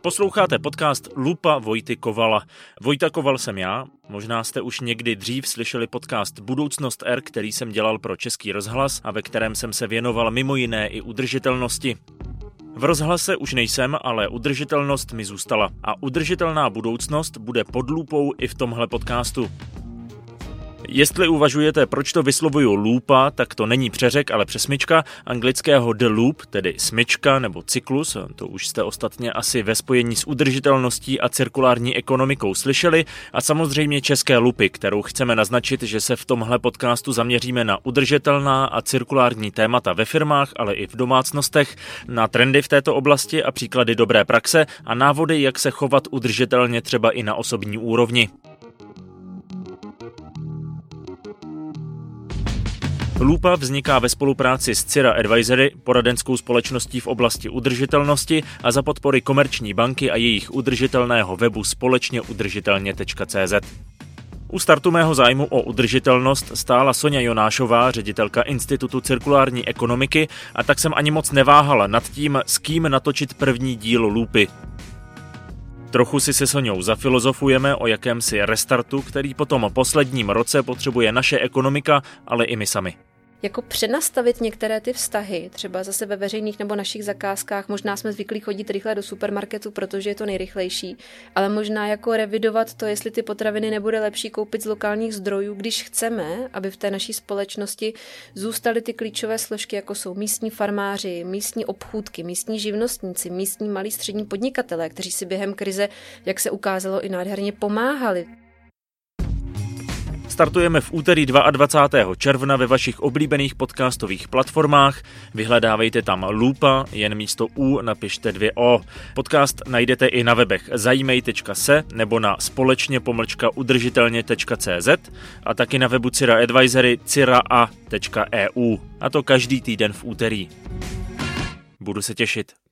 Posloucháte podcast Lupa Vojty Kovala. Vojta Koval jsem já. Možná jste už někdy dřív slyšeli podcast Budoucnost R, který jsem dělal pro Český rozhlas a ve kterém jsem se věnoval mimo jiné i udržitelnosti. V rozhlase už nejsem, ale udržitelnost mi zůstala. A udržitelná budoucnost bude pod lupou i v tomhle podcastu. Jestli uvažujete, proč to vyslovuju lupa, tak to není přeřek, ale přesmička anglického the loop, tedy smyčka nebo cyklus, to už jste ostatně asi ve spojení s udržitelností a cirkulární ekonomikou slyšeli, a samozřejmě české lupy, kterou chceme naznačit, že se v tomhle podcastu zaměříme na udržitelná a cirkulární témata ve firmách, ale i v domácnostech, na trendy v této oblasti a příklady dobré praxe a návody, jak se chovat udržitelně třeba i na osobní úrovni. Lupa vzniká ve spolupráci s Cira Advisory, poradenskou společností v oblasti udržitelnosti a za podpory Komerční banky a jejich udržitelného webu společně udržitelně.cz. U startu mého zájmu o udržitelnost stála Sonja Jonášová, ředitelka Institutu cirkulární ekonomiky, a tak jsem ani moc neváhala nad tím, s kým natočit první díl Lupy. Trochu si se Soňou zafilozofujeme o jakémsi restartu, který potom posledním roce potřebuje naše ekonomika, ale i my sami jako přenastavit některé ty vztahy, třeba zase ve veřejných nebo našich zakázkách, možná jsme zvyklí chodit rychle do supermarketu, protože je to nejrychlejší, ale možná jako revidovat to, jestli ty potraviny nebude lepší koupit z lokálních zdrojů, když chceme, aby v té naší společnosti zůstaly ty klíčové složky, jako jsou místní farmáři, místní obchůdky, místní živnostníci, místní malí střední podnikatelé, kteří si během krize, jak se ukázalo, i nádherně pomáhali. Startujeme v úterý 22. června ve vašich oblíbených podcastových platformách. Vyhledávejte tam Lupa, jen místo U napište dvě O. Podcast najdete i na webech zajímej.se nebo na společně pomlčka udržitelně.cz a taky na webu Cira Advisory ciraa.eu. A to každý týden v úterý. Budu se těšit.